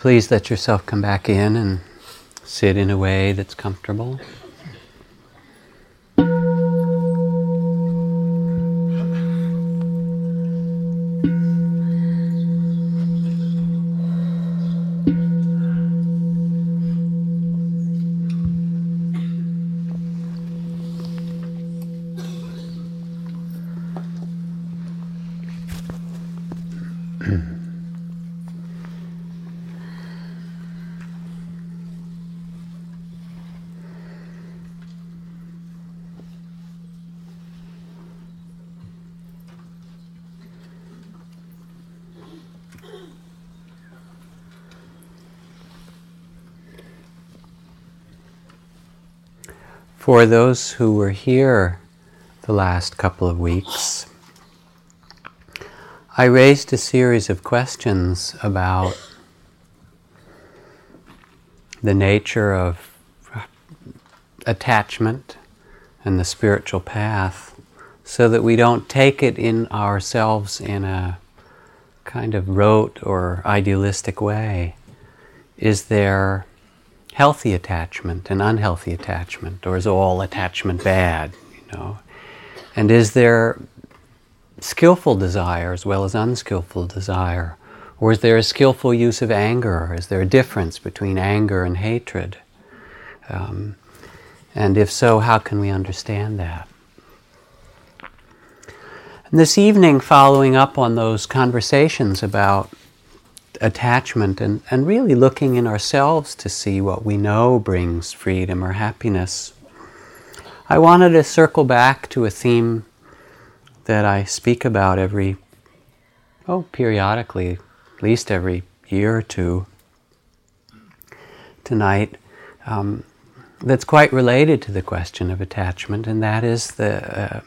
Please let yourself come back in and sit in a way that's comfortable. For those who were here the last couple of weeks, I raised a series of questions about the nature of attachment and the spiritual path so that we don't take it in ourselves in a kind of rote or idealistic way. Is there healthy attachment and unhealthy attachment, or is all attachment bad? You know, and is there skillful desire as well as unskillful desire, or is there a skillful use of anger? Or Is there a difference between anger and hatred? Um, and if so, how can we understand that? And this evening, following up on those conversations about attachment and, and really looking in ourselves to see what we know brings freedom or happiness. I wanted to circle back to a theme that I speak about every, oh, periodically, at least every year or two tonight, um, that's quite related to the question of attachment, and that is the, uh,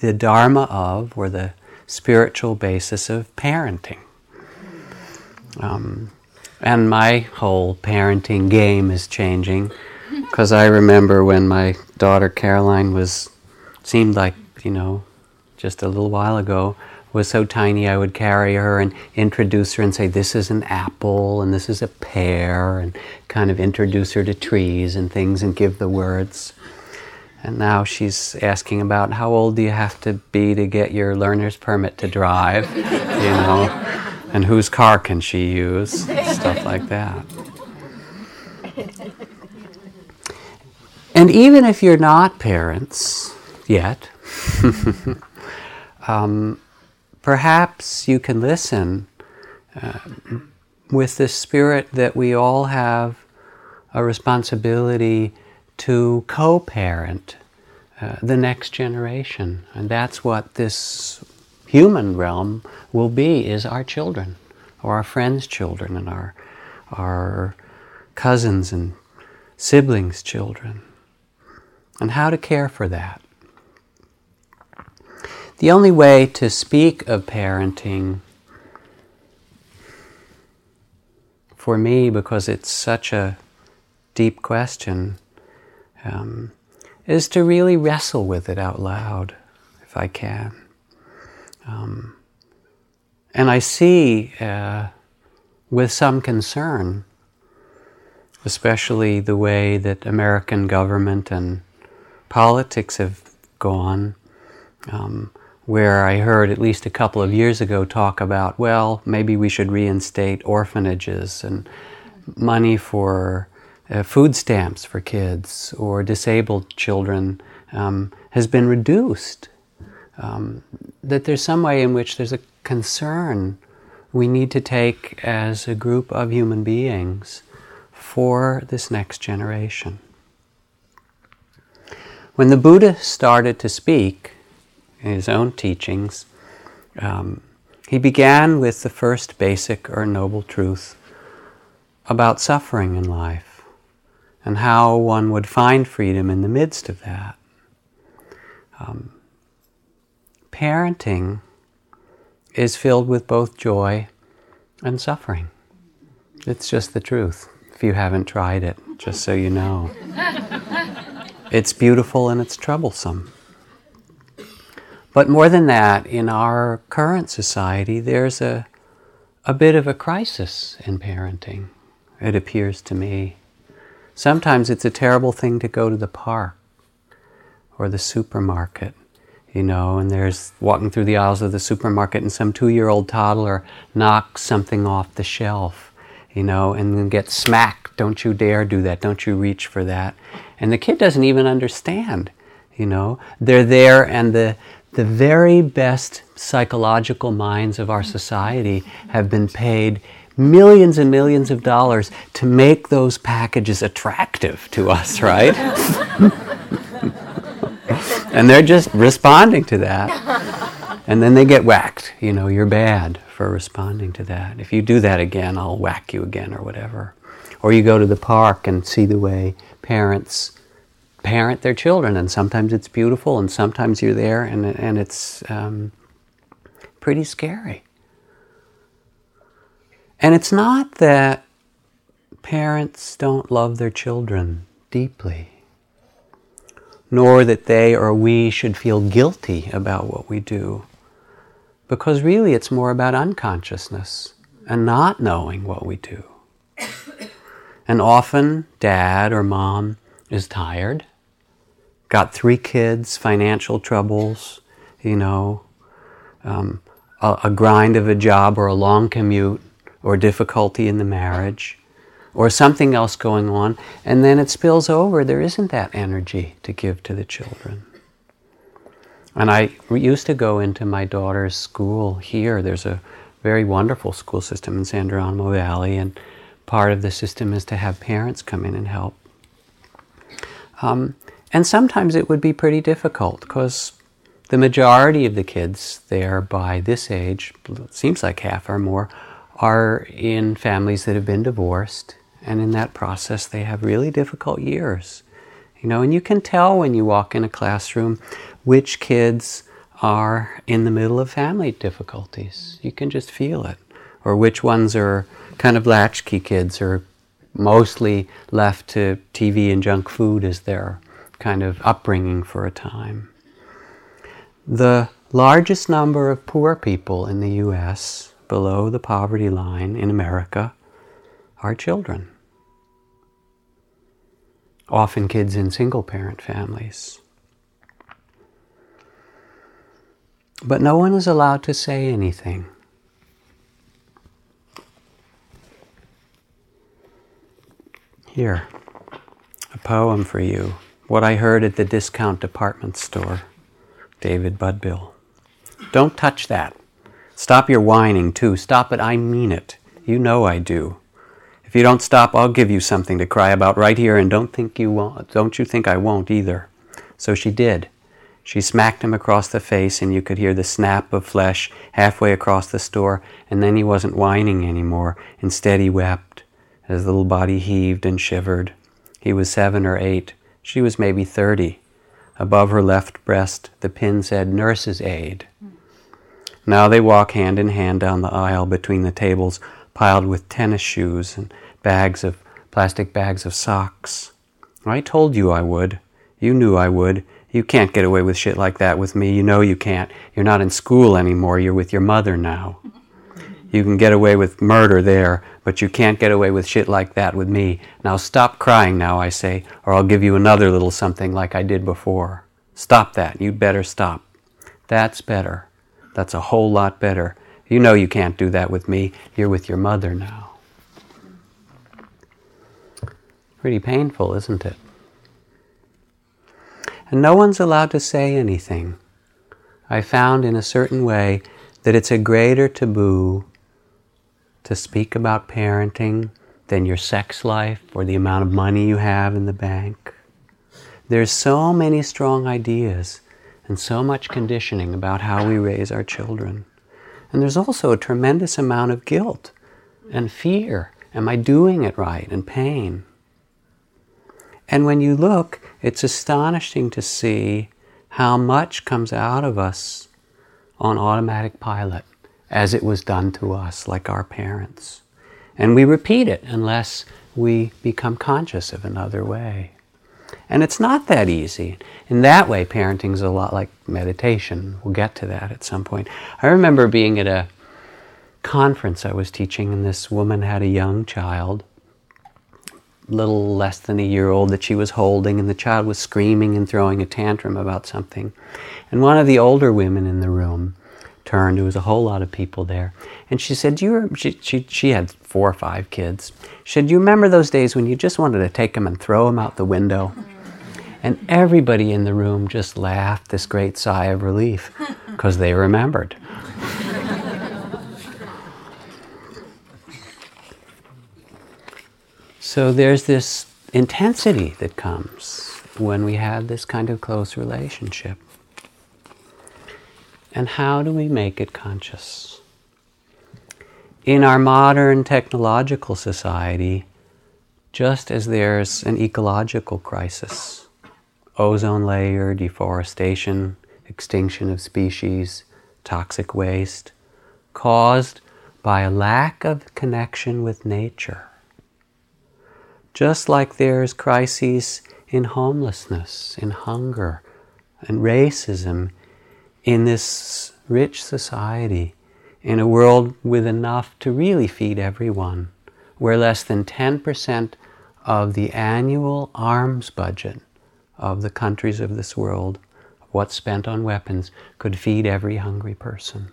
the dharma of, or the spiritual basis of parenting. Um, and my whole parenting game is changing because I remember when my daughter Caroline was seemed like you know just a little while ago was so tiny I would carry her and introduce her and say this is an apple and this is a pear and kind of introduce her to trees and things and give the words. And now she's asking about how old do you have to be to get your learner's permit to drive, you know and whose car can she use, stuff like that. And even if you're not parents yet, um, perhaps you can listen uh, with the spirit that we all have a responsibility to co parent uh, the next generation. And that's what this human realm will be is our children, or our friends' children, and our, our cousins and siblings' children, and how to care for that. The only way to speak of parenting for me, because it's such a deep question, um, is to really wrestle with it out loud, if I can. Um, and I see uh, with some concern, especially the way that American government and politics have gone, um, where I heard at least a couple of years ago talk about, well, maybe we should reinstate orphanages and money for uh, food stamps for kids or disabled children um, has been reduced um, that there's some way in which there's a concern we need to take as a group of human beings for this next generation. When the Buddha started to speak in his own teachings, um, he began with the first basic or noble truth about suffering in life and how one would find freedom in the midst of that. Um, parenting is filled with both joy and suffering. It's just the truth, if you haven't tried it, just so you know. it's beautiful and it's troublesome. But more than that, in our current society, there's a, a bit of a crisis in parenting. it appears to me. Sometimes it's a terrible thing to go to the park or the supermarket, you know, and there's walking through the aisles of the supermarket and some two year old toddler knocks something off the shelf, you know, and then gets smacked. Don't you dare do that. Don't you reach for that. And the kid doesn't even understand, you know. They're there and the, the very best psychological minds of our society have been paid millions and millions of dollars to make those packages attractive to us, right? and they're just responding to that. And then they get whacked. You know, you're bad for responding to that. If you do that again, I'll whack you again or whatever. Or you go to the park and see the way parents parent their children, and sometimes it's beautiful, and sometimes you're there and, and it's um, pretty scary. And it's not that parents don't love their children deeply, nor that they or we should feel guilty about what we do, because really it's more about unconsciousness and not knowing what we do. And often, dad or mom is tired, got three kids, financial troubles, you know, um, a, a grind of a job or a long commute, or difficulty in the marriage or something else going on, and then it spills over. There isn't that energy to give to the children. And I used to go into my daughter's school here. There's a very wonderful school system in San Geronimo Valley, and part of the system is to have parents come in and help. Um, and sometimes it would be pretty difficult because the majority of the kids there by this age, seems like half or more, are in families that have been divorced, and in that process, they have really difficult years. You know, and you can tell when you walk in a classroom which kids are in the middle of family difficulties. You can just feel it. Or which ones are kind of latchkey kids or mostly left to TV and junk food as their kind of upbringing for a time. The largest number of poor people in the US below the poverty line in America are children. Often kids in single parent families. But no one is allowed to say anything. Here, a poem for you. What I heard at the discount department store. David Budbill. Don't touch that. Stop your whining, too. Stop it, I mean it. You know I do. If you don't stop, I'll give you something to cry about right here, and don't think you won't. Don't you think I won't either. So she did. She smacked him across the face, and you could hear the snap of flesh halfway across the store, and then he wasn't whining anymore. Instead, he wept. His little body heaved and shivered. He was seven or eight. She was maybe thirty. Above her left breast, the pin said nurse's aid. Now they walk hand in hand down the aisle between the tables piled with tennis shoes and bags of plastic bags of socks. I told you I would. You knew I would. You can't get away with shit like that with me. You know you can't. You're not in school anymore. You're with your mother now. You can get away with murder there, but you can't get away with shit like that with me. Now stop crying now, I say, or I'll give you another little something like I did before. Stop that. You'd better stop. That's better. That's a whole lot better. You know you can't do that with me. You're with your mother now. Pretty painful, isn't it? And no one's allowed to say anything. I found in a certain way that it's a greater taboo to speak about parenting than your sex life or the amount of money you have in the bank. There's so many strong ideas and so much conditioning about how we raise our children. And there's also a tremendous amount of guilt and fear. Am I doing it right? And pain. And when you look, it's astonishing to see how much comes out of us on automatic pilot as it was done to us, like our parents. And we repeat it unless we become conscious of another way. And it's not that easy. In that way, parenting is a lot like meditation. We'll get to that at some point. I remember being at a conference I was teaching, and this woman had a young child, little less than a year old that she was holding, and the child was screaming and throwing a tantrum about something. And one of the older women in the room turned, there was a whole lot of people there, and she said, Do you, she, she, she had four or five kids. She said, Do you remember those days when you just wanted to take them and throw them out the window? And everybody in the room just laughed this great sigh of relief because they remembered. So there's this intensity that comes when we have this kind of close relationship. And how do we make it conscious? In our modern technological society, just as there's an ecological crisis, ozone layer, deforestation, extinction of species, toxic waste, caused by a lack of connection with nature just like there's crises in homelessness, in hunger, and racism in this rich society, in a world with enough to really feed everyone, where less than 10% of the annual arms budget of the countries of this world, what's spent on weapons, could feed every hungry person.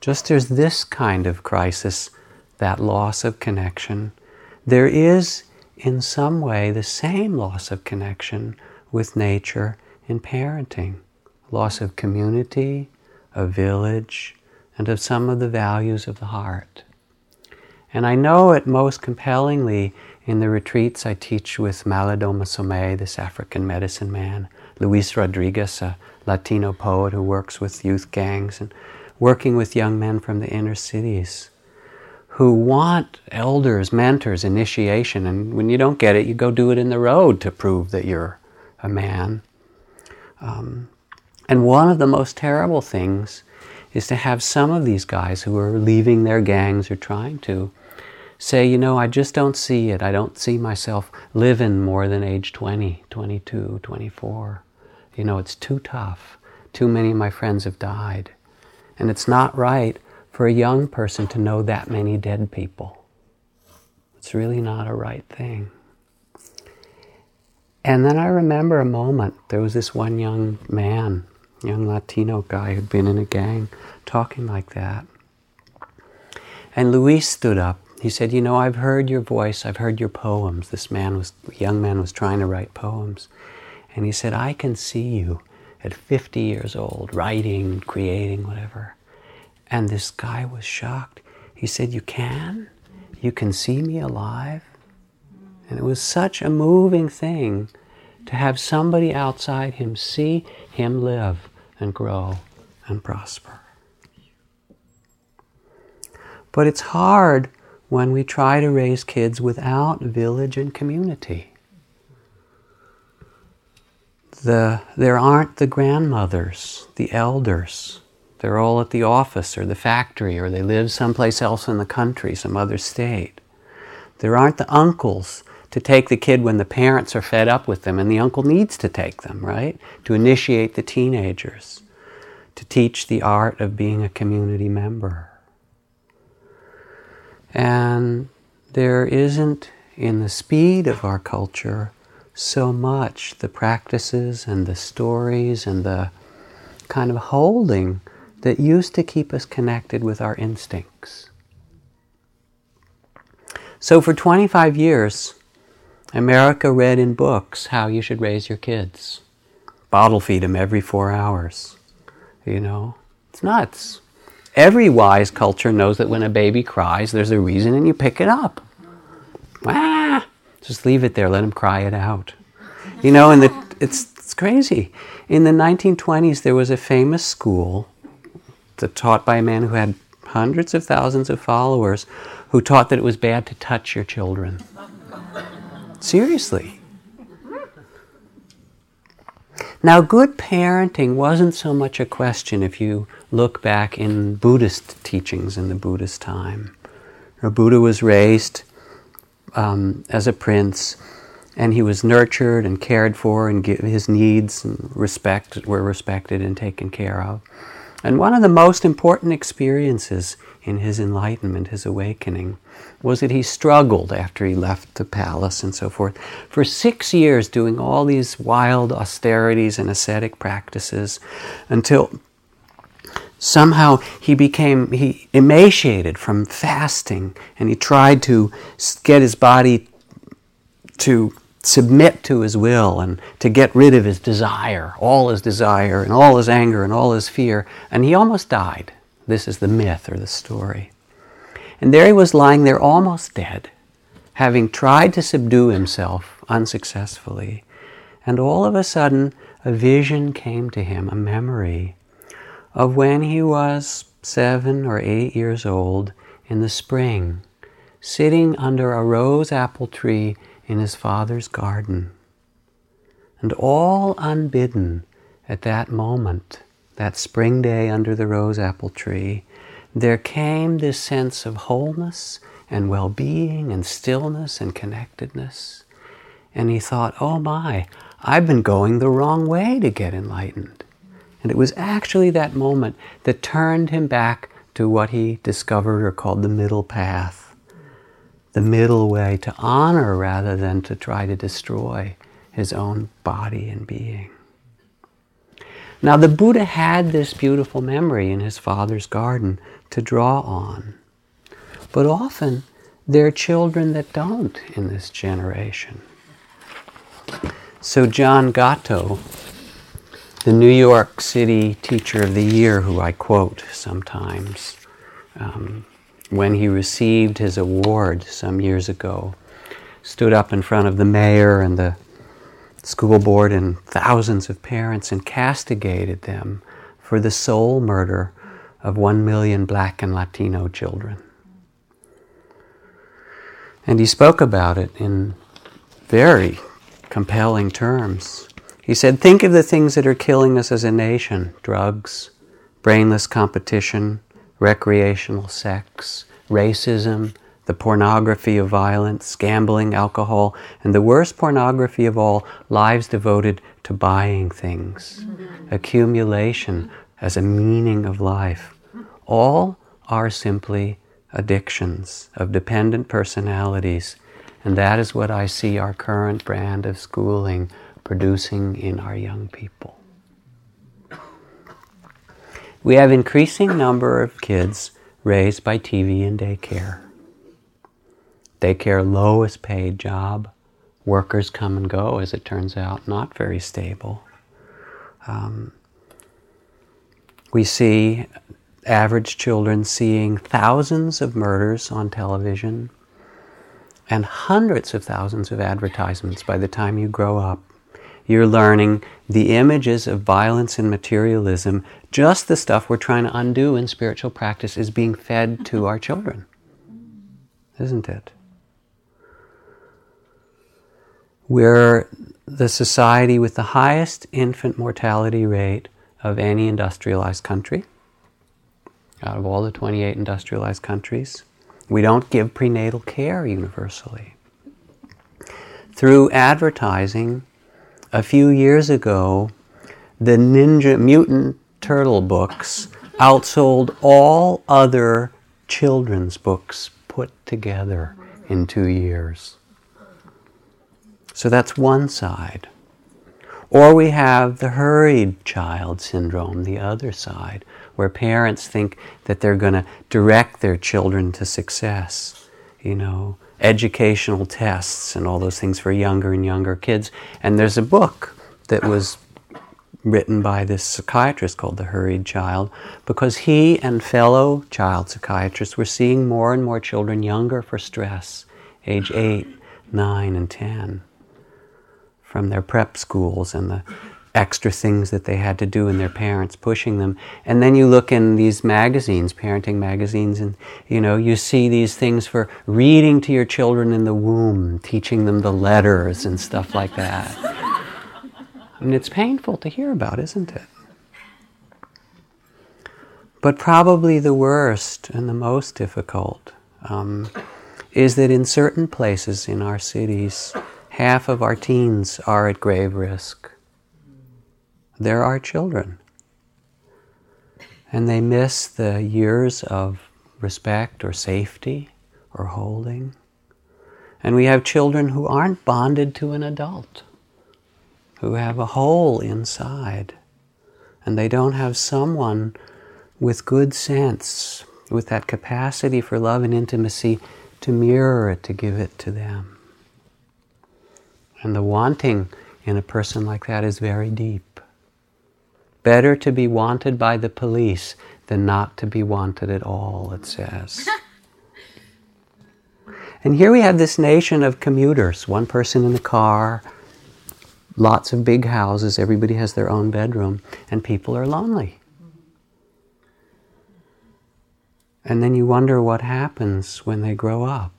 Just as this kind of crisis, that loss of connection, there is in some way the same loss of connection with nature in parenting loss of community, of village, and of some of the values of the heart. And I know it most compellingly in the retreats I teach with Malidoma Somé, this African medicine man, Luis Rodriguez, a Latino poet who works with youth gangs, and working with young men from the inner cities who want elders, mentors, initiation, and when you don't get it, you go do it in the road to prove that you're a man. Um, and one of the most terrible things is to have some of these guys who are leaving their gangs or trying to say, you know, I just don't see it. I don't see myself living more than age 20, 22, 24. You know, it's too tough. Too many of my friends have died. And it's not right for a young person to know that many dead people. It's really not a right thing. And then I remember a moment. There was this one young man, young Latino guy who'd been in a gang, talking like that. And Luis stood up. He said, "You know, I've heard your voice. I've heard your poems." This man was, young man, was trying to write poems, and he said, "I can see you at 50 years old, writing, creating, whatever." And this guy was shocked. He said, You can? You can see me alive? And it was such a moving thing to have somebody outside him see him live and grow and prosper. But it's hard when we try to raise kids without village and community. The, there aren't the grandmothers, the elders, they're all at the office or the factory, or they live someplace else in the country, some other state. There aren't the uncles to take the kid when the parents are fed up with them, and the uncle needs to take them, right? To initiate the teenagers, to teach the art of being a community member. And there isn't, in the speed of our culture, so much the practices and the stories and the kind of holding that used to keep us connected with our instincts. So, for 25 years, America read in books how you should raise your kids. Bottle feed them every four hours. You know, it's nuts. Every wise culture knows that when a baby cries, there's a reason and you pick it up. Ah, just leave it there, let him cry it out. You know, and the, it's, it's crazy. In the 1920s, there was a famous school that taught by a man who had hundreds of thousands of followers who taught that it was bad to touch your children. Seriously. Now, good parenting wasn't so much a question if you look back in Buddhist teachings in the Buddhist time. Buddha was raised um, as a prince, and he was nurtured and cared for, and his needs and respect were respected and taken care of. And one of the most important experiences in his enlightenment, his awakening, was that he struggled after he left the palace and so forth for six years doing all these wild austerities and ascetic practices until somehow he became he emaciated from fasting and he tried to get his body to submit to his will and to get rid of his desire all his desire and all his anger and all his fear and he almost died this is the myth or the story and there he was lying there almost dead having tried to subdue himself unsuccessfully and all of a sudden a vision came to him a memory of when he was seven or eight years old in the spring, sitting under a rose apple tree in his father's garden. And all unbidden at that moment, that spring day under the rose apple tree, there came this sense of wholeness and well being and stillness and connectedness. And he thought, oh my, I've been going the wrong way to get enlightened. And it was actually that moment that turned him back to what he discovered or called the middle path, the middle way to honor rather than to try to destroy his own body and being. Now, the Buddha had this beautiful memory in his father's garden to draw on. But often, there are children that don't in this generation. So, John Gatto, the New York City Teacher of the Year, who I quote sometimes, um, when he received his award some years ago, stood up in front of the mayor and the school board and thousands of parents and castigated them for the soul murder of one million black and Latino children. And he spoke about it in very compelling terms. He said, Think of the things that are killing us as a nation drugs, brainless competition, recreational sex, racism, the pornography of violence, gambling, alcohol, and the worst pornography of all, lives devoted to buying things, accumulation as a meaning of life. All are simply addictions of dependent personalities, and that is what I see our current brand of schooling producing in our young people. We have increasing number of kids raised by TV and daycare. Daycare lowest paid job. Workers come and go, as it turns out, not very stable. Um, we see average children seeing thousands of murders on television and hundreds of thousands of advertisements by the time you grow up you're learning the images of violence and materialism, just the stuff we're trying to undo in spiritual practice is being fed to our children. Isn't it? We're the society with the highest infant mortality rate of any industrialized country, out of all the 28 industrialized countries. We don't give prenatal care universally. Through advertising, a few years ago, the Ninja Mutant Turtle books outsold all other children's books put together in two years. So that's one side. Or we have the hurried child syndrome, the other side, where parents think that they're going to direct their children to success. You know, educational tests and all those things for younger and younger kids. And there's a book that was written by this psychiatrist called The Hurried Child because he and fellow child psychiatrists were seeing more and more children younger for stress, age 8, 9, and 10, from their prep schools and the extra things that they had to do and their parents pushing them. And then you look in these magazines, parenting magazines, and you know, you see these things for reading to your children in the womb, teaching them the letters and stuff like that. and it's painful to hear about, isn't it? But probably the worst and the most difficult um, is that in certain places in our cities, half of our teens are at grave risk they're our children. And they miss the years of respect or safety or holding. And we have children who aren't bonded to an adult, who have a hole inside, and they don't have someone with good sense, with that capacity for love and intimacy to mirror it, to give it to them. And the wanting in a person like that is very deep. Better to be wanted by the police than not to be wanted at all, it says. and here we have this nation of commuters one person in the car, lots of big houses, everybody has their own bedroom, and people are lonely. And then you wonder what happens when they grow up.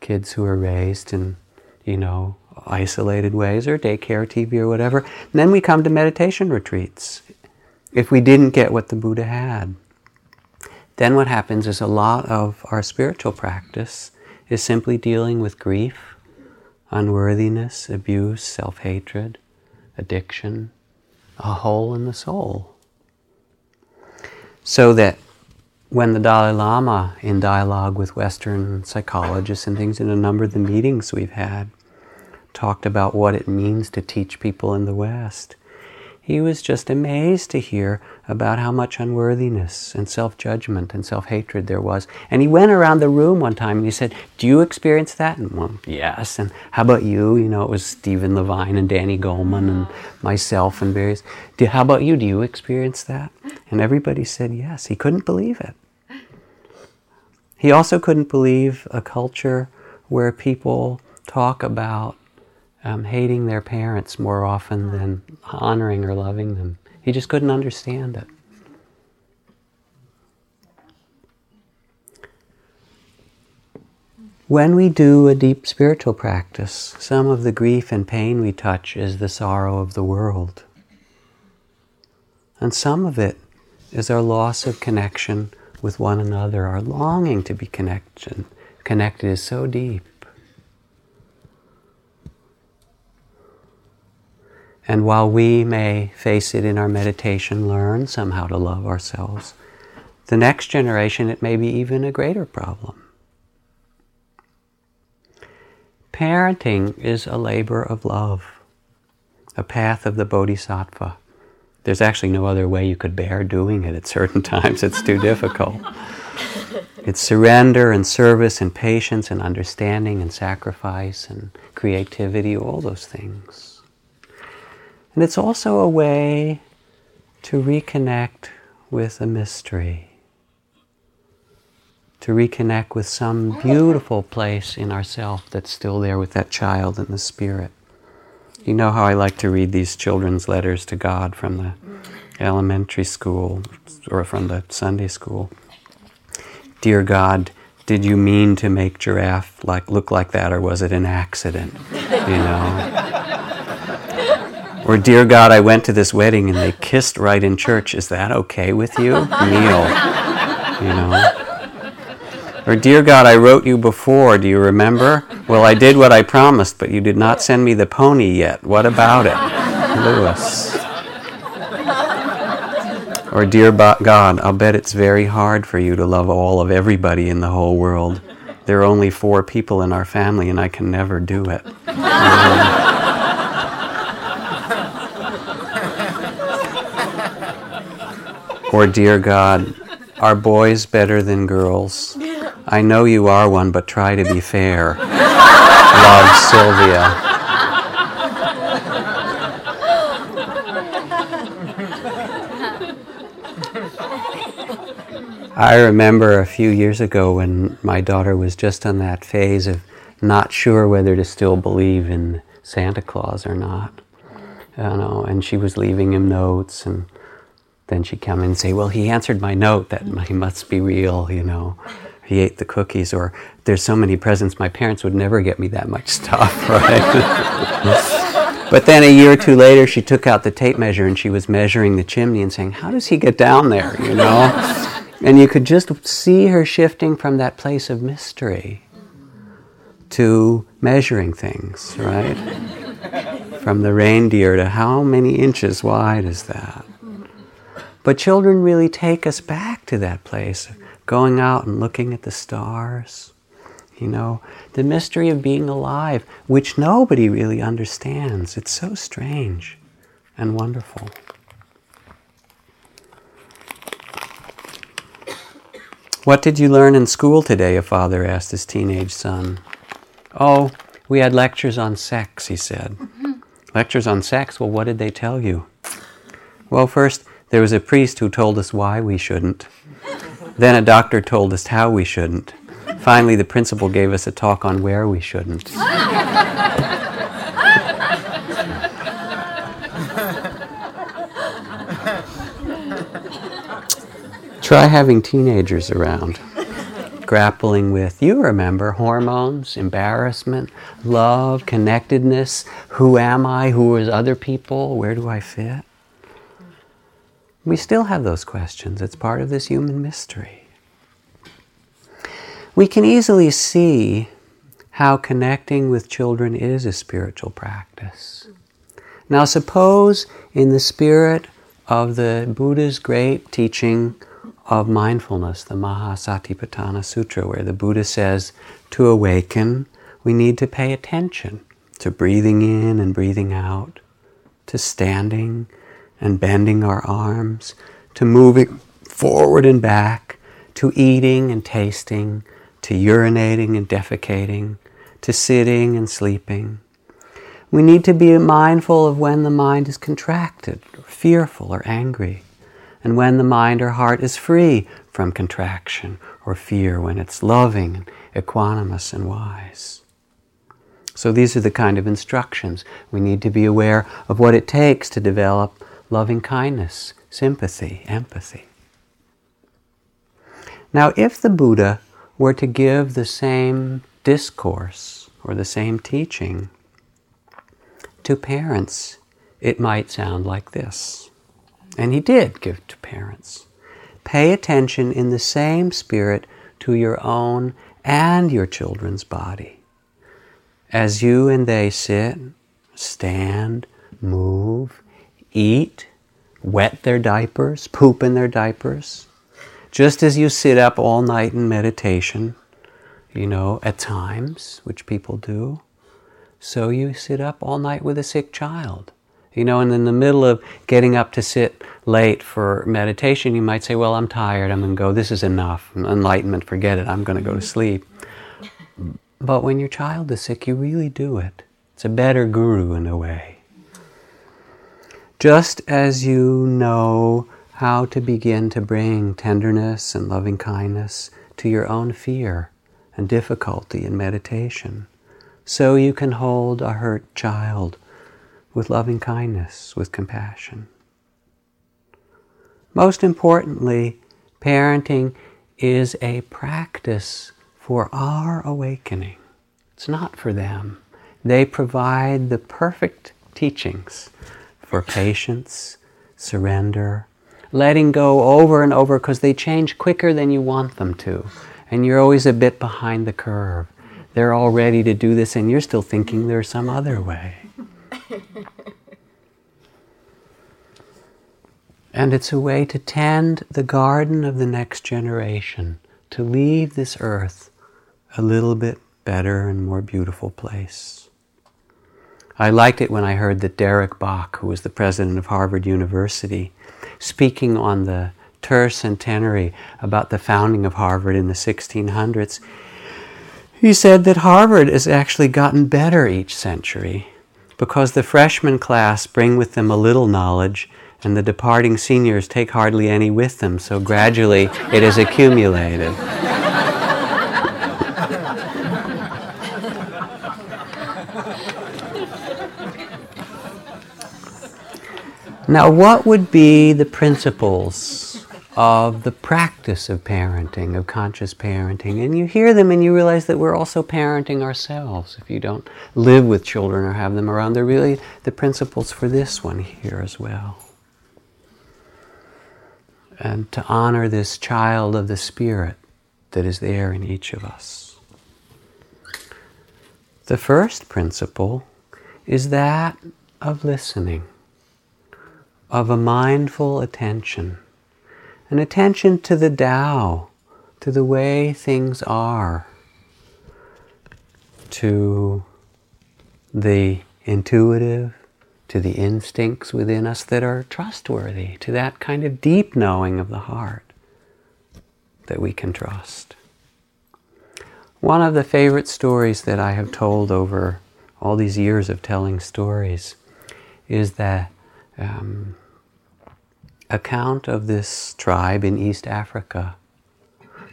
Kids who are raised in, you know, isolated ways or daycare, TV, or whatever. And then we come to meditation retreats. If we didn't get what the Buddha had, then what happens is a lot of our spiritual practice is simply dealing with grief, unworthiness, abuse, self hatred, addiction, a hole in the soul. So that when the Dalai Lama, in dialogue with Western psychologists and things, in a number of the meetings we've had, talked about what it means to teach people in the West, he was just amazed to hear about how much unworthiness and self judgment and self hatred there was. And he went around the room one time and he said, Do you experience that? And well, yes. And how about you? You know, it was Stephen Levine and Danny Goleman and myself and various. How about you? Do you experience that? And everybody said yes. He couldn't believe it. He also couldn't believe a culture where people talk about um, hating their parents more often than honoring or loving them. He just couldn't understand it. When we do a deep spiritual practice, some of the grief and pain we touch is the sorrow of the world. And some of it is our loss of connection with one another. Our longing to be connected, connected is so deep. And while we may face it in our meditation, learn somehow to love ourselves, the next generation it may be even a greater problem. Parenting is a labor of love, a path of the bodhisattva. There's actually no other way you could bear doing it at certain times, it's too difficult. It's surrender and service and patience and understanding and sacrifice and creativity, all those things. And it's also a way to reconnect with a mystery, to reconnect with some beautiful place in ourself that's still there with that child and the spirit. You know how I like to read these children's letters to God from the elementary school or from the Sunday school. Dear God, did you mean to make giraffe like look like that or was it an accident? You know? Or, dear God, I went to this wedding and they kissed right in church. Is that okay with you? Neil. You know? Or, dear God, I wrote you before. Do you remember? Well, I did what I promised, but you did not send me the pony yet. What about it? Lewis. Or, dear God, I'll bet it's very hard for you to love all of everybody in the whole world. There are only four people in our family, and I can never do it. Um, Or, dear God, are boys better than girls? I know you are one, but try to be fair. Love, Sylvia. I remember a few years ago when my daughter was just on that phase of not sure whether to still believe in Santa Claus or not. You know, and she was leaving him notes and then she'd come and say, Well, he answered my note that he must be real, you know. He ate the cookies, or there's so many presents, my parents would never get me that much stuff, right? but then a year or two later, she took out the tape measure and she was measuring the chimney and saying, How does he get down there, you know? and you could just see her shifting from that place of mystery to measuring things, right? From the reindeer to how many inches wide is that? But children really take us back to that place, going out and looking at the stars. You know, the mystery of being alive, which nobody really understands. It's so strange and wonderful. What did you learn in school today? A father asked his teenage son. Oh, we had lectures on sex, he said. Mm-hmm. Lectures on sex? Well, what did they tell you? Well, first, there was a priest who told us why we shouldn't. then a doctor told us how we shouldn't. Finally, the principal gave us a talk on where we shouldn't. Try having teenagers around, grappling with, you remember, hormones, embarrassment, love, connectedness. Who am I? Who is other people? Where do I fit? We still have those questions. It's part of this human mystery. We can easily see how connecting with children is a spiritual practice. Now, suppose in the spirit of the Buddha's great teaching of mindfulness, the Mahasatipatthana Sutra, where the Buddha says to awaken, we need to pay attention to breathing in and breathing out, to standing and bending our arms, to moving forward and back, to eating and tasting, to urinating and defecating, to sitting and sleeping. We need to be mindful of when the mind is contracted, or fearful, or angry and when the mind or heart is free from contraction or fear, when it's loving, and equanimous, and wise. So these are the kind of instructions. We need to be aware of what it takes to develop loving kindness, sympathy, empathy. Now, if the Buddha were to give the same discourse or the same teaching to parents, it might sound like this. And he did give to parents. Pay attention in the same spirit to your own and your children's body. As you and they sit, stand, move, eat, wet their diapers, poop in their diapers, just as you sit up all night in meditation, you know, at times, which people do, so you sit up all night with a sick child. You know, and in the middle of getting up to sit late for meditation, you might say, Well, I'm tired, I'm going to go, this is enough. Enlightenment, forget it, I'm going to go to sleep. But when your child is sick, you really do it. It's a better guru in a way. Just as you know how to begin to bring tenderness and loving kindness to your own fear and difficulty in meditation, so you can hold a hurt child with loving kindness, with compassion. Most importantly, parenting is a practice for our awakening. It's not for them. They provide the perfect teachings for patience, surrender, letting go over and over because they change quicker than you want them to. And you're always a bit behind the curve. They're all ready to do this, and you're still thinking there's some other way. and it's a way to tend the garden of the next generation, to leave this earth a little bit better and more beautiful place. I liked it when I heard that Derek Bok, who was the president of Harvard University, speaking on the tercentenary about the founding of Harvard in the 1600s, he said that Harvard has actually gotten better each century because the freshman class bring with them a little knowledge and the departing seniors take hardly any with them, so gradually it is accumulated. Now, what would be the principles of the practice of parenting, of conscious parenting. And you hear them and you realize that we're also parenting ourselves. If you don't live with children or have them around, they're really the principles for this one here as well. And to honor this child of the Spirit that is there in each of us. The first principle is that of listening, of a mindful attention an attention to the Tao, to the way things are, to the intuitive, to the instincts within us that are trustworthy, to that kind of deep knowing of the heart that we can trust. One of the favorite stories that I have told over all these years of telling stories is the um, account of this tribe in East Africa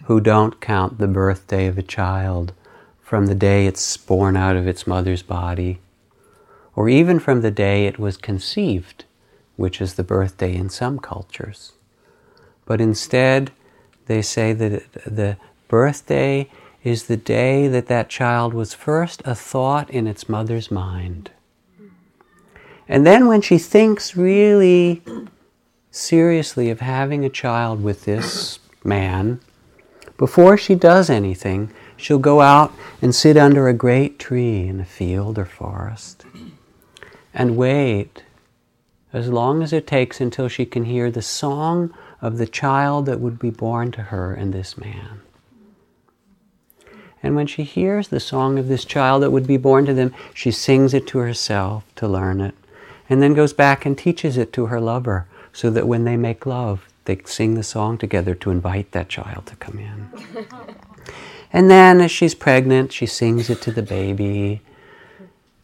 who don't count the birthday of a child from the day it's born out of its mother's body or even from the day it was conceived, which is the birthday in some cultures. But instead, they say that the birthday is the day that that child was first a thought in its mother's mind. And then when she thinks really seriously of having a child with this man, before she does anything, she'll go out and sit under a great tree in a field or forest and wait as long as it takes until she can hear the song of the child that would be born to her and this man. And when she hears the song of this child that would be born to them, she sings it to herself to learn it, and then goes back and teaches it to her lover so that when they make love, they sing the song together to invite that child to come in. and then as she's pregnant, she sings it to the baby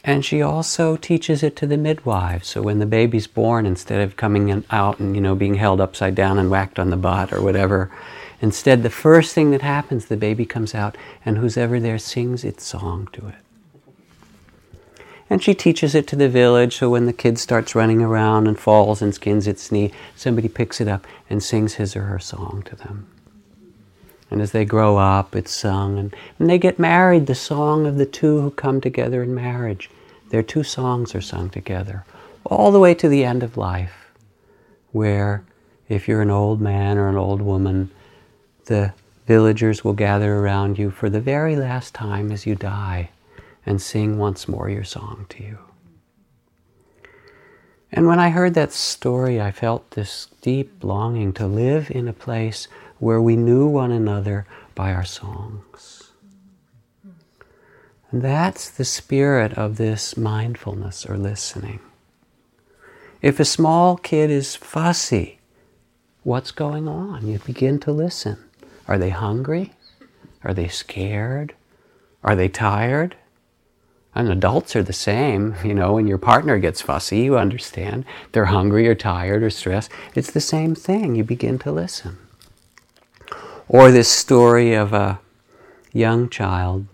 and she also teaches it to the midwives. So when the baby's born, instead of coming out and you know being held upside down and whacked on the butt or whatever, instead the first thing that happens, the baby comes out, and who's ever there sings its song to it. And she teaches it to the village, so when the kid starts running around and falls and skins its knee, somebody picks it up and sings his or her song to them. And as they grow up, it's sung. And when they get married, the song of the two who come together in marriage, their two songs are sung together, all the way to the end of life, where if you're an old man or an old woman, the villagers will gather around you for the very last time as you die and sing once more your song to you. And when I heard that story, I felt this deep longing to live in a place where we knew one another by our songs. And that's the spirit of this mindfulness or listening. If a small kid is fussy, what's going on? You begin to listen. Are they hungry? Are they scared? Are they tired? And adults are the same. You know, when your partner gets fussy, you understand. They're hungry or tired or stressed. It's the same thing. You begin to listen. Or this story of a young child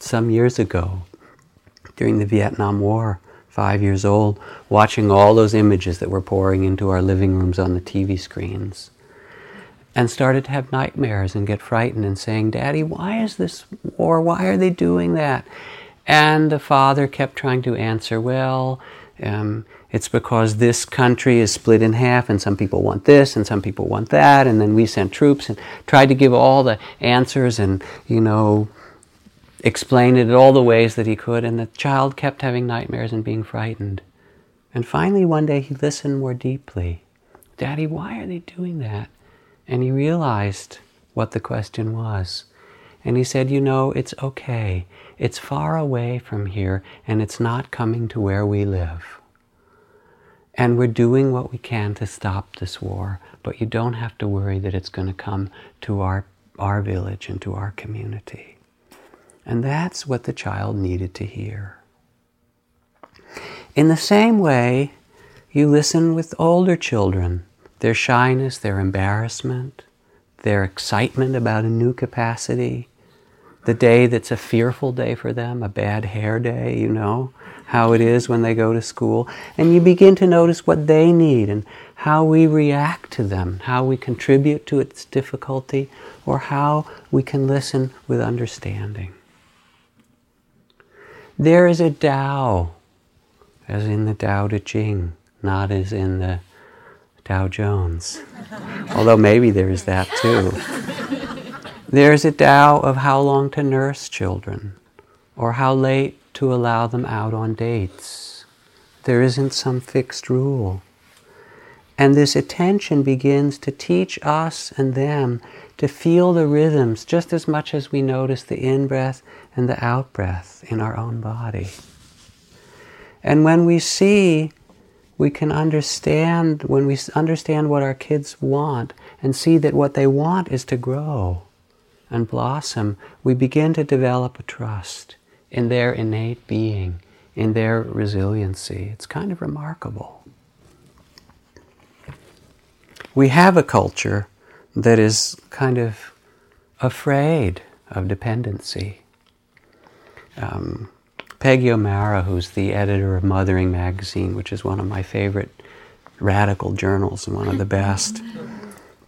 some years ago during the Vietnam War, five years old, watching all those images that were pouring into our living rooms on the TV screens. And started to have nightmares and get frightened and saying, Daddy, why is this war? Why are they doing that? And the father kept trying to answer, Well, um, it's because this country is split in half, and some people want this, and some people want that, and then we sent troops and tried to give all the answers and, you know, explain it all the ways that he could. And the child kept having nightmares and being frightened. And finally, one day, he listened more deeply. Daddy, why are they doing that? And he realized what the question was. And he said, You know, it's okay. It's far away from here, and it's not coming to where we live. And we're doing what we can to stop this war, but you don't have to worry that it's going to come to our, our village and to our community. And that's what the child needed to hear. In the same way, you listen with older children, their shyness, their embarrassment, their excitement about a new capacity, the day that's a fearful day for them, a bad hair day, you know, how it is when they go to school, and you begin to notice what they need and how we react to them, how we contribute to its difficulty, or how we can listen with understanding. There is a Tao, as in the Tao Te Ching, not as in the Dow Jones, although maybe there is that too. There's a Tao of how long to nurse children, or how late to allow them out on dates. There isn't some fixed rule. And this attention begins to teach us and them to feel the rhythms just as much as we notice the in breath and the out breath in our own body. And when we see, we can understand, when we understand what our kids want and see that what they want is to grow and blossom, we begin to develop a trust in their innate being, in their resiliency. It's kind of remarkable. We have a culture that is kind of afraid of dependency. Um, Peggy O'Mara, who's the editor of Mothering Magazine, which is one of my favorite radical journals and one of the best,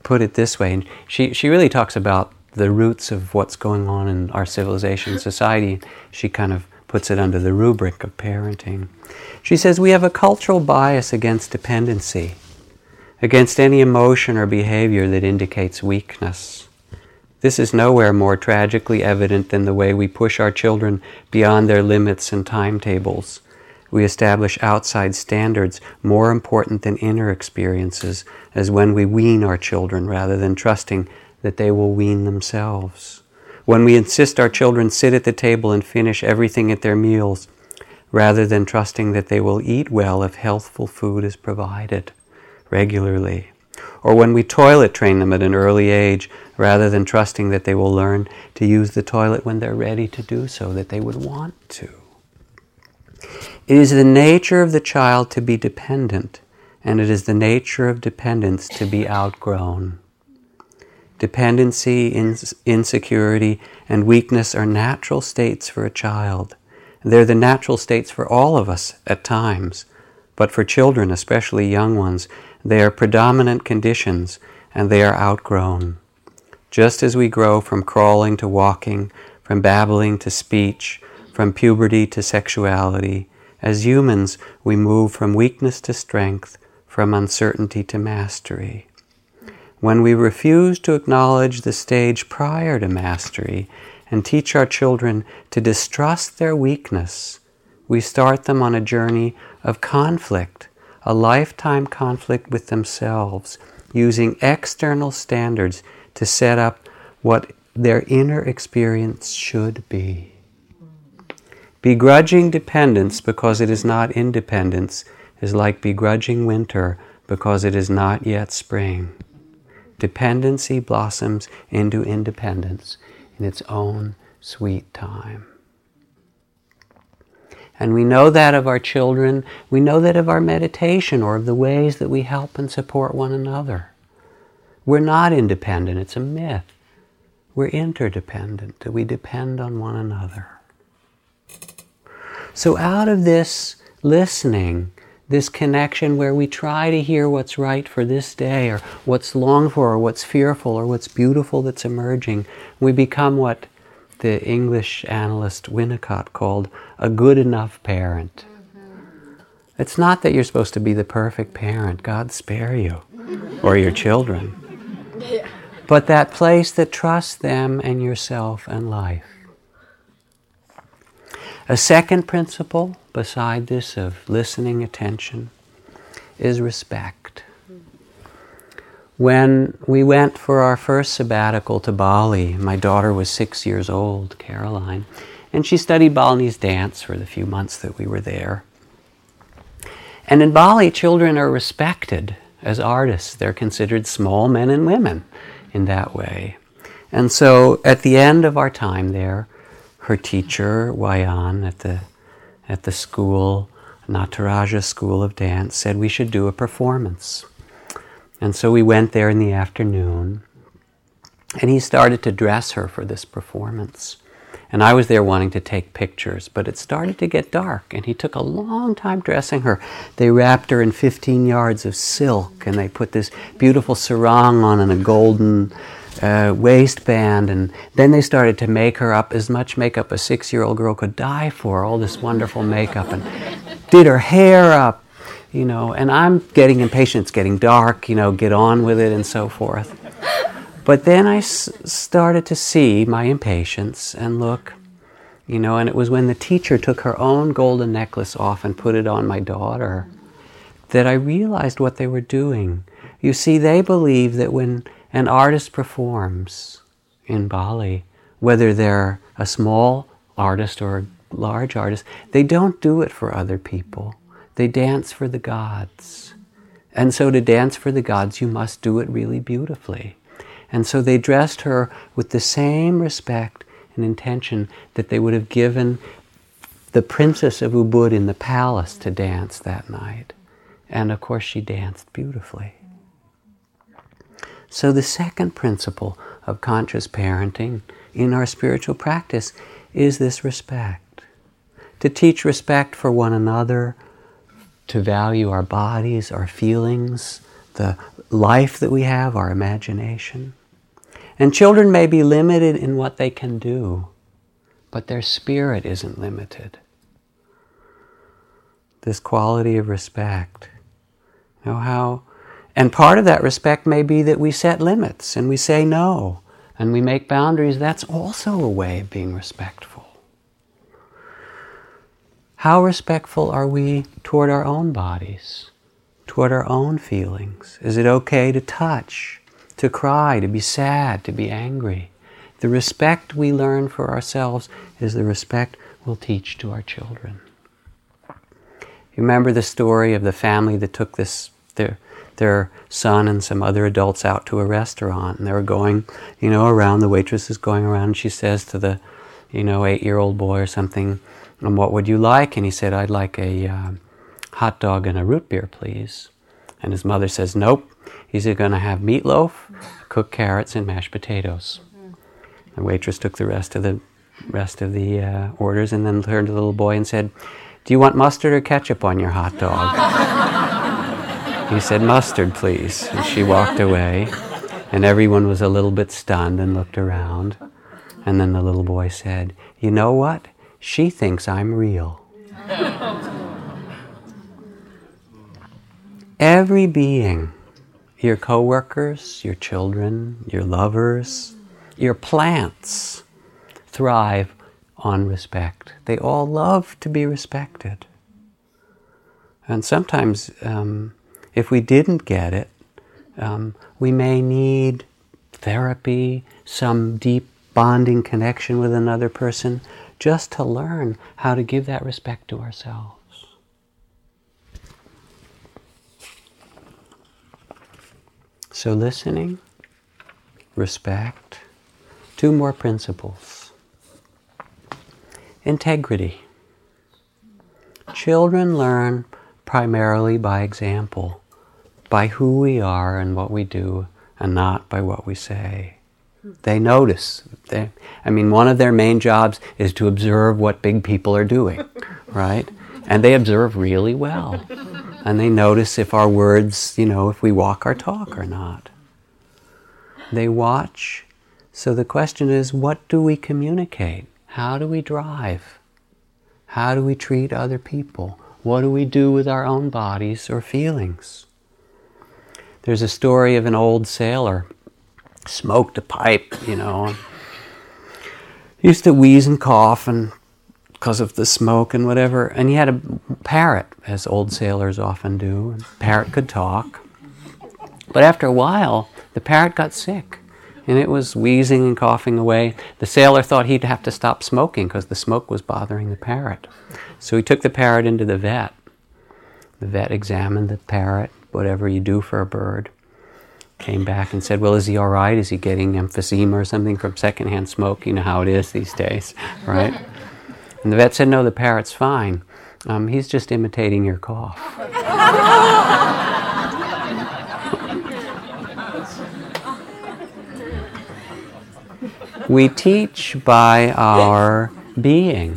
put it this way. And she, she really talks about the roots of what's going on in our civilization society. She kind of puts it under the rubric of parenting. She says we have a cultural bias against dependency against any emotion or behavior that indicates weakness. This is nowhere more tragically evident than the way we push our children beyond their limits and timetables. We establish outside standards more important than inner experiences, as when we wean our children rather than trusting that they will wean themselves. When we insist our children sit at the table and finish everything at their meals, rather than trusting that they will eat well if healthful food is provided regularly. Or when we toilet train them at an early age, rather than trusting that they will learn to use the toilet when they're ready to do so, that they would want to. It is the nature of the child to be dependent, and it is the nature of dependence to be outgrown. Dependency, insecurity, and weakness are natural states for a child. They're the natural states for all of us at times, but for children, especially young ones, they are predominant conditions and they are outgrown. Just as we grow from crawling to walking, from babbling to speech, from puberty to sexuality, as humans we move from weakness to strength, from uncertainty to mastery. When we refuse to acknowledge the stage prior to mastery and teach our children to distrust their weakness, we start them on a journey of conflict a lifetime conflict with themselves, using external standards to set up what their inner experience should be. Begrudging dependence because it is not independence is like begrudging winter because it is not yet spring. Dependency blossoms into independence in its own sweet time. And we know that of our children, we know that of our meditation or of the ways that we help and support one another. We're not independent, it's a myth. We're interdependent, that we depend on one another. So, out of this listening, this connection where we try to hear what's right for this day, or what's longed for, or what's fearful, or what's beautiful that's emerging, we become what the English analyst Winnicott called a good enough parent. Mm-hmm. It's not that you're supposed to be the perfect parent, God spare you, or your children, yeah. but that place that trusts them and yourself and life. A second principle, beside this of listening attention, is respect. When we went for our first sabbatical to Bali, my daughter was six years old, Caroline, and she studied Balinese dance for the few months that we were there. And in Bali, children are respected as artists. They're considered small men and women in that way. And so at the end of our time there, her teacher, Wayan, at the, at the school, Nataraja School of Dance, said we should do a performance. And so we went there in the afternoon, and he started to dress her for this performance. And I was there wanting to take pictures, but it started to get dark, and he took a long time dressing her. They wrapped her in 15 yards of silk, and they put this beautiful sarong on and a golden uh, waistband, and then they started to make her up as much makeup a six year old girl could die for, all this wonderful makeup, and did her hair up you know, and I'm getting impatient, it's getting dark, you know, get on with it and so forth. But then I s- started to see my impatience and look, you know, and it was when the teacher took her own golden necklace off and put it on my daughter that I realized what they were doing. You see, they believe that when an artist performs in Bali, whether they're a small artist or a large artist, they don't do it for other people. They dance for the gods. And so to dance for the gods, you must do it really beautifully. And so they dressed her with the same respect and intention that they would have given the princess of Ubud in the palace to dance that night. And of course, she danced beautifully. So, the second principle of conscious parenting in our spiritual practice is this respect. To teach respect for one another, to value our bodies, our feelings, the life that we have, our imagination. And children may be limited in what they can do, but their spirit isn't limited. This quality of respect. You know how and part of that respect may be that we set limits and we say no and we make boundaries. That's also a way of being respectful. How respectful are we toward our own bodies, toward our own feelings? Is it okay to touch, to cry, to be sad, to be angry? The respect we learn for ourselves is the respect we'll teach to our children. You remember the story of the family that took this their their son and some other adults out to a restaurant and they were going, you know, around the waitress is going around and she says to the, you know, eight year old boy or something, and what would you like? And he said, I'd like a uh, hot dog and a root beer, please. And his mother says, Nope. He's going to have meatloaf, cooked carrots, and mashed potatoes. The waitress took the rest of the rest of the uh, orders and then turned to the little boy and said, "Do you want mustard or ketchup on your hot dog?" he said, "Mustard, please." And she walked away, and everyone was a little bit stunned and looked around. And then the little boy said, "You know what? She thinks I'm real." Every being, your coworkers, your children, your lovers, your plants, thrive on respect. They all love to be respected. And sometimes, um, if we didn't get it, um, we may need therapy, some deep bonding connection with another person, just to learn how to give that respect to ourselves. So, listening, respect, two more principles. Integrity. Children learn primarily by example, by who we are and what we do, and not by what we say. They notice. They, I mean, one of their main jobs is to observe what big people are doing, right? And they observe really well and they notice if our words, you know, if we walk our talk or not. They watch. So the question is what do we communicate? How do we drive? How do we treat other people? What do we do with our own bodies or feelings? There's a story of an old sailor, smoked a pipe, you know, used to wheeze and cough and because of the smoke and whatever. And he had a parrot, as old sailors often do. The parrot could talk. But after a while, the parrot got sick and it was wheezing and coughing away. The sailor thought he'd have to stop smoking because the smoke was bothering the parrot. So he took the parrot into the vet. The vet examined the parrot, whatever you do for a bird. Came back and said, Well, is he all right? Is he getting emphysema or something from secondhand smoke? You know how it is these days, right? And the vet said, No, the parrot's fine. Um, he's just imitating your cough. we teach by our being,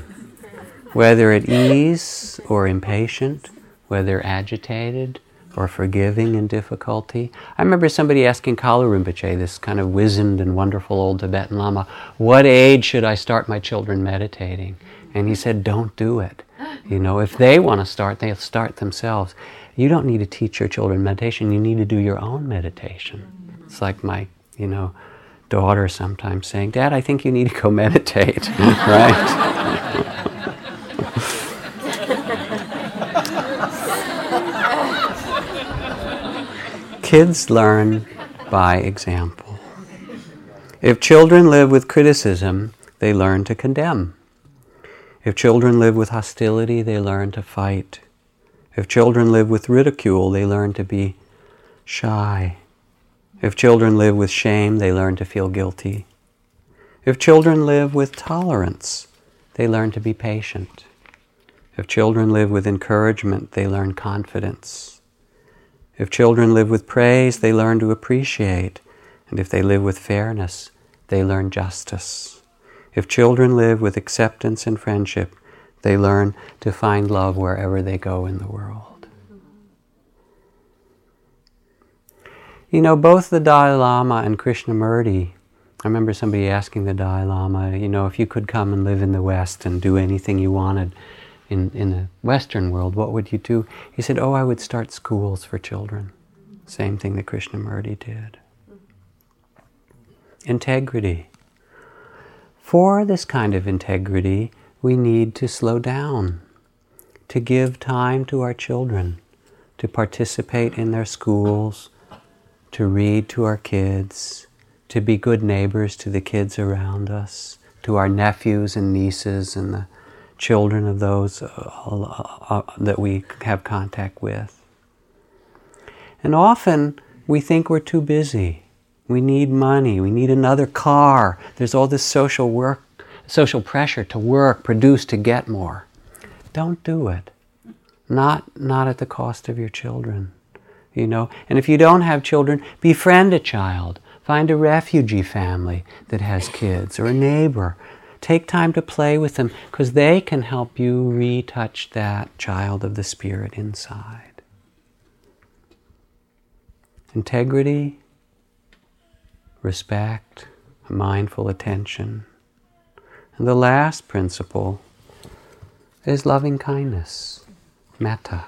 whether at ease or impatient, whether agitated or forgiving in difficulty. I remember somebody asking Kalu Rinpoche, this kind of wizened and wonderful old Tibetan Lama, what age should I start my children meditating? And he said, Don't do it. You know, if they want to start, they'll start themselves. You don't need to teach your children meditation, you need to do your own meditation. It's like my, you know, daughter sometimes saying, Dad, I think you need to go meditate, right? Kids learn by example. If children live with criticism, they learn to condemn. If children live with hostility, they learn to fight. If children live with ridicule, they learn to be shy. If children live with shame, they learn to feel guilty. If children live with tolerance, they learn to be patient. If children live with encouragement, they learn confidence. If children live with praise, they learn to appreciate. And if they live with fairness, they learn justice. If children live with acceptance and friendship, they learn to find love wherever they go in the world. You know, both the Dalai Lama and Krishnamurti, I remember somebody asking the Dalai Lama, you know, if you could come and live in the West and do anything you wanted in, in the Western world, what would you do? He said, oh, I would start schools for children. Same thing that Krishnamurti did. Integrity. For this kind of integrity, we need to slow down, to give time to our children, to participate in their schools, to read to our kids, to be good neighbors to the kids around us, to our nephews and nieces and the children of those uh, uh, that we have contact with. And often we think we're too busy. We need money. We need another car. There's all this social work, social pressure to work, produce, to get more. Don't do it. Not, not at the cost of your children. You know, and if you don't have children, befriend a child. Find a refugee family that has kids or a neighbor. Take time to play with them because they can help you retouch that child of the spirit inside. Integrity respect, mindful attention. And the last principle is loving kindness, metta.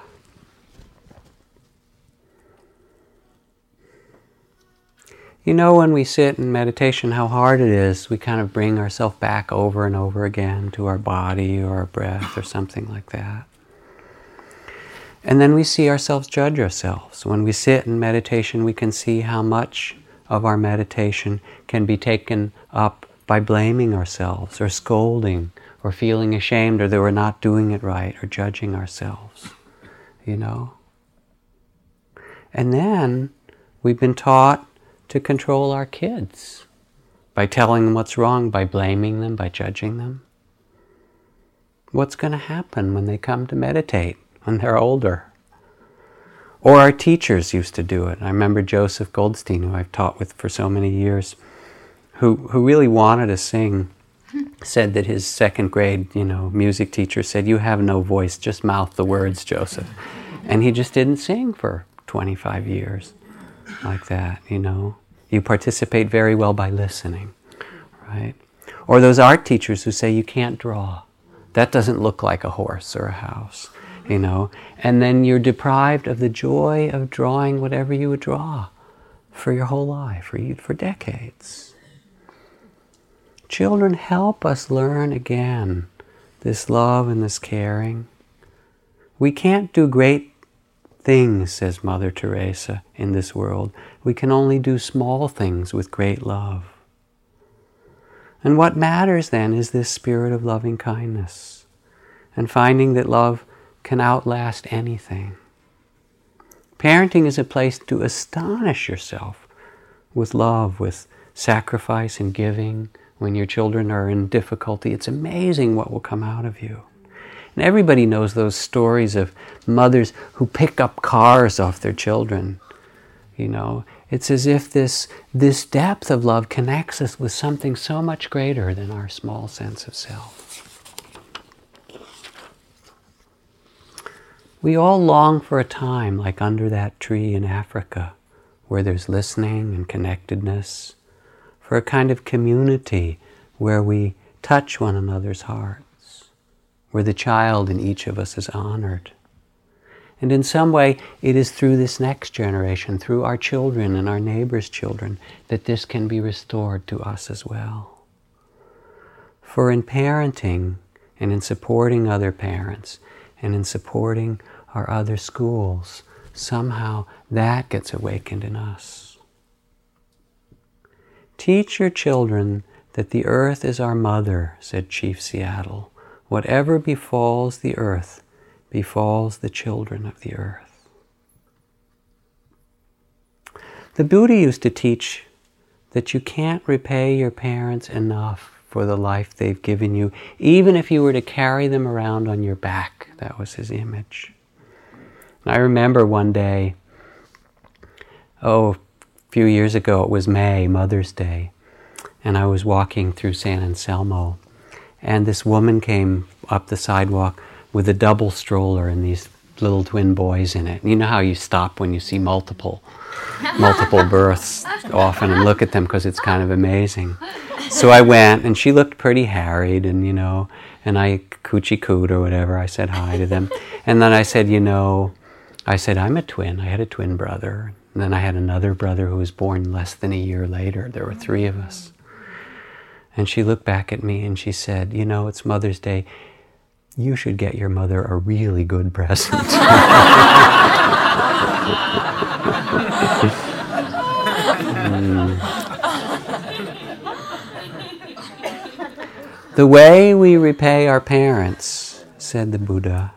You know, when we sit in meditation, how hard it is. We kind of bring ourselves back over and over again to our body or our breath or something like that. And then we see ourselves judge ourselves. When we sit in meditation, we can see how much of our meditation can be taken up by blaming ourselves or scolding or feeling ashamed or that we're not doing it right or judging ourselves, you know. And then we've been taught to control our kids by telling them what's wrong, by blaming them, by judging them. What's going to happen when they come to meditate when they're older? Or our teachers used to do it. I remember Joseph Goldstein, who I've taught with for so many years, who, who really wanted to sing, said that his second grade, you know, music teacher said, You have no voice, just mouth the words, Joseph. And he just didn't sing for 25 years like that, you know. You participate very well by listening, right? Or those art teachers who say you can't draw. That doesn't look like a horse or a house you know, and then you're deprived of the joy of drawing whatever you would draw for your whole life, for, you, for decades. Children help us learn again this love and this caring. We can't do great things, says Mother Teresa, in this world. We can only do small things with great love. And what matters then is this spirit of loving kindness and finding that love can outlast anything. Parenting is a place to astonish yourself with love, with sacrifice and giving. When your children are in difficulty, it's amazing what will come out of you. And everybody knows those stories of mothers who pick up cars off their children. You know, it's as if this, this depth of love connects us with something so much greater than our small sense of self. We all long for a time like under that tree in Africa, where there's listening and connectedness, for a kind of community where we touch one another's hearts, where the child in each of us is honored. And in some way, it is through this next generation, through our children and our neighbors' children, that this can be restored to us as well. For in parenting and in supporting other parents and in supporting our other schools, somehow that gets awakened in us. Teach your children that the earth is our mother, said Chief Seattle. Whatever befalls the earth befalls the children of the earth. The Buddha used to teach that you can't repay your parents enough for the life they've given you, even if you were to carry them around on your back. That was his image. And I remember one day, oh, a few years ago, it was May, Mother's Day, and I was walking through San Anselmo, and this woman came up the sidewalk with a double stroller and these little twin boys in it. You know how you stop when you see multiple multiple births often and look at them because it's kind of amazing. So I went, and she looked pretty harried, and you know, and I coochie cooed or whatever. I said hi to them, and then I said, you know, I said I'm a twin. I had a twin brother, and then I had another brother who was born less than a year later. There were three of us. And she looked back at me and she said, You know, it's Mother's Day. You should get your mother a really good present. Mm. The way we repay our parents, said the Buddha,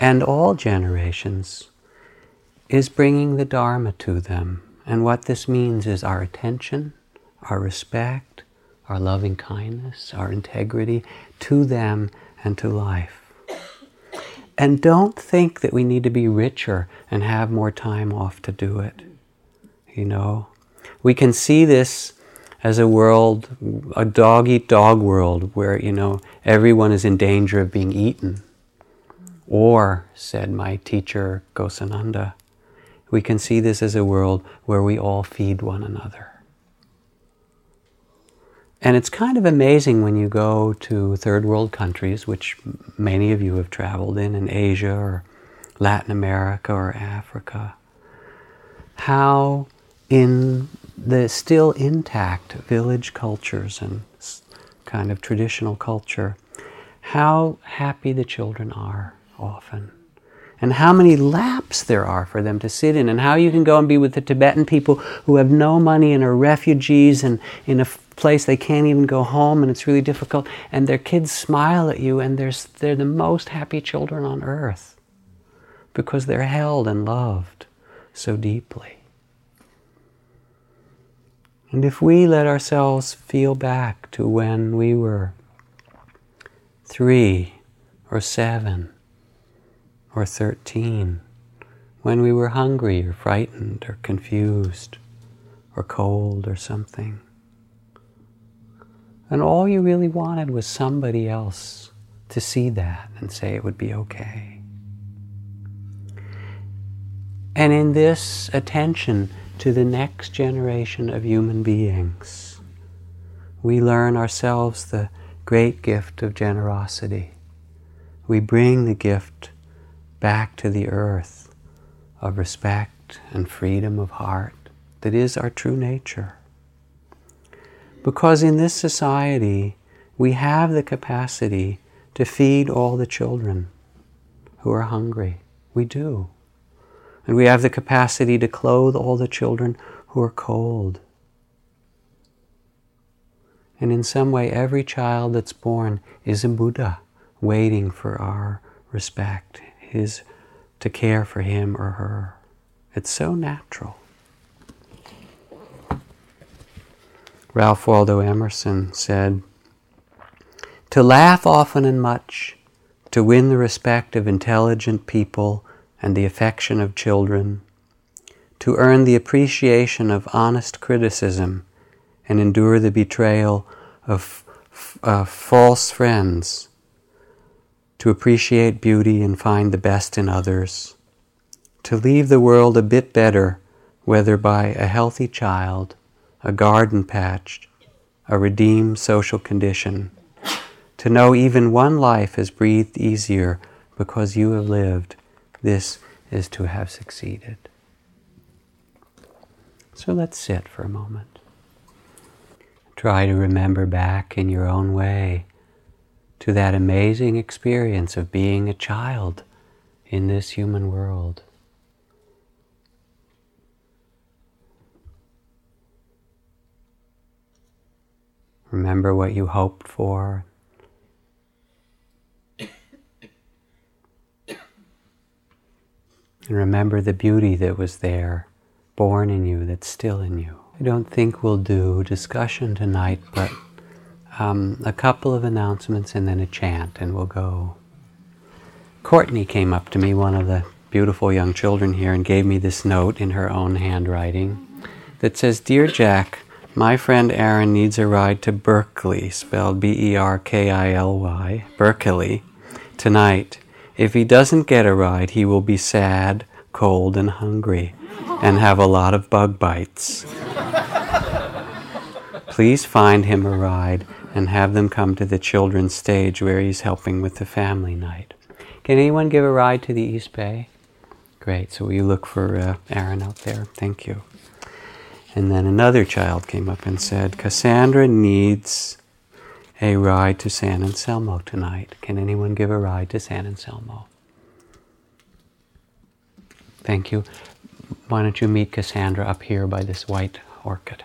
and all generations, is bringing the Dharma to them. And what this means is our attention, our respect, our loving kindness, our integrity to them and to life. And don't think that we need to be richer and have more time off to do it. You know, we can see this as a world, a dog eat dog world, where, you know, everyone is in danger of being eaten. Or, said my teacher Ghosananda, we can see this as a world where we all feed one another. And it's kind of amazing when you go to third world countries, which many of you have traveled in, in Asia or Latin America or Africa, how in the still intact village cultures and kind of traditional culture, how happy the children are often. And how many laps there are for them to sit in, and how you can go and be with the Tibetan people who have no money and are refugees and in a place they can't even go home and it's really difficult, and their kids smile at you, and they're, they're the most happy children on earth because they're held and loved so deeply. And if we let ourselves feel back to when we were three or seven or thirteen, when we were hungry or frightened or confused or cold or something, and all you really wanted was somebody else to see that and say it would be okay. And in this attention, to the next generation of human beings. We learn ourselves the great gift of generosity. We bring the gift back to the earth of respect and freedom of heart that is our true nature. Because in this society, we have the capacity to feed all the children who are hungry. We do. And we have the capacity to clothe all the children who are cold. And in some way, every child that's born is a Buddha waiting for our respect, his to care for him or her. It's so natural. Ralph Waldo Emerson said, To laugh often and much, to win the respect of intelligent people and the affection of children, to earn the appreciation of honest criticism and endure the betrayal of uh, false friends, to appreciate beauty and find the best in others, to leave the world a bit better, whether by a healthy child, a garden patch, a redeemed social condition, to know even one life has breathed easier because you have lived this is to have succeeded. So let's sit for a moment. Try to remember back in your own way to that amazing experience of being a child in this human world. Remember what you hoped for. And remember the beauty that was there, born in you, that's still in you. I don't think we'll do discussion tonight, but um, a couple of announcements and then a chant, and we'll go. Courtney came up to me, one of the beautiful young children here, and gave me this note in her own handwriting that says Dear Jack, my friend Aaron needs a ride to Berkeley, spelled B E R K I L Y, Berkeley, tonight. If he doesn't get a ride, he will be sad, cold, and hungry, and have a lot of bug bites. Please find him a ride and have them come to the children's stage where he's helping with the family night. Can anyone give a ride to the East Bay? Great. So we look for uh, Aaron out there? Thank you. And then another child came up and said, Cassandra needs a ride to San Anselmo tonight. Can anyone give a ride to San Anselmo? Thank you. Why don't you meet Cassandra up here by this white orchid?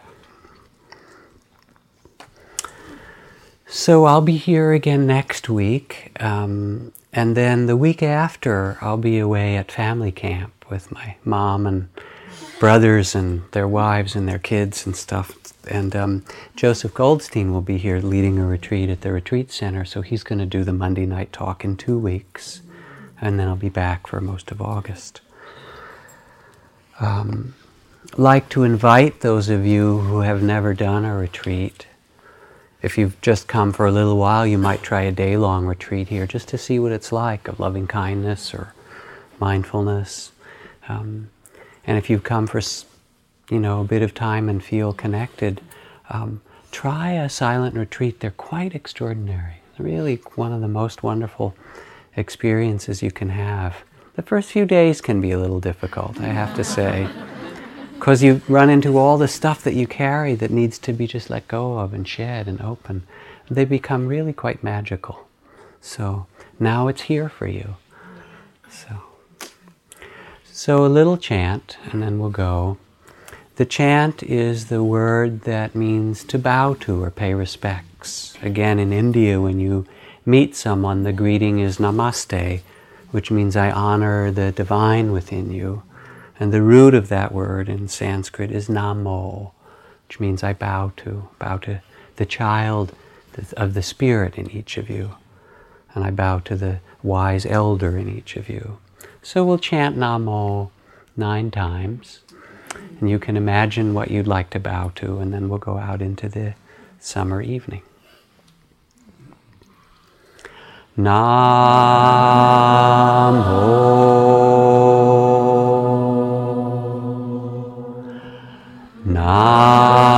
So I'll be here again next week, um, and then the week after, I'll be away at family camp with my mom and brothers and their wives and their kids and stuff. And um, Joseph Goldstein will be here leading a retreat at the retreat center, so he's going to do the Monday night talk in two weeks, and then I'll be back for most of August. Um, like to invite those of you who have never done a retreat. If you've just come for a little while, you might try a day long retreat here just to see what it's like of loving kindness or mindfulness. Um, and if you've come for, you know, a bit of time and feel connected, um, try a silent retreat. They're quite extraordinary. Really, one of the most wonderful experiences you can have. The first few days can be a little difficult, I have to say, because you run into all the stuff that you carry that needs to be just let go of and shed and open. They become really quite magical. So now it's here for you. So. So, a little chant, and then we'll go. The chant is the word that means to bow to or pay respects. Again, in India, when you meet someone, the greeting is namaste, which means I honor the divine within you. And the root of that word in Sanskrit is namo, which means I bow to, bow to the child of the spirit in each of you. And I bow to the wise elder in each of you. So we'll chant Namo nine times. And you can imagine what you'd like to bow to, and then we'll go out into the summer evening. Namo. Namo.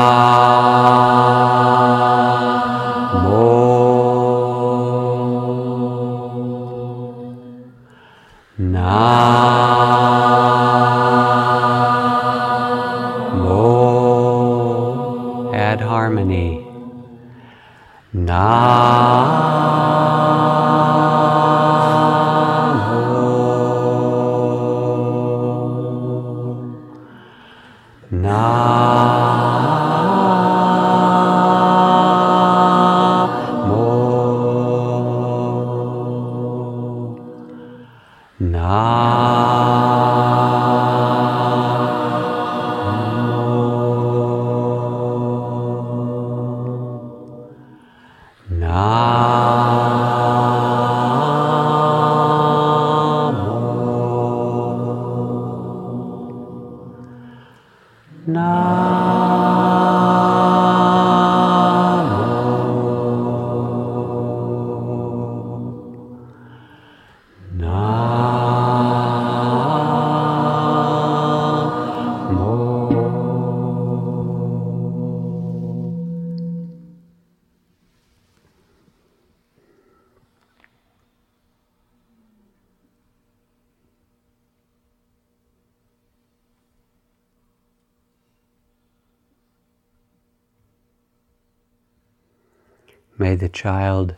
Child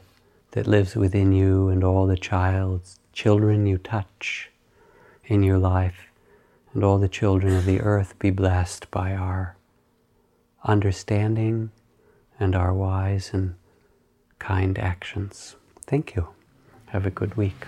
that lives within you and all the child's children you touch in your life, and all the children of the earth be blessed by our understanding and our wise and kind actions. Thank you. Have a good week.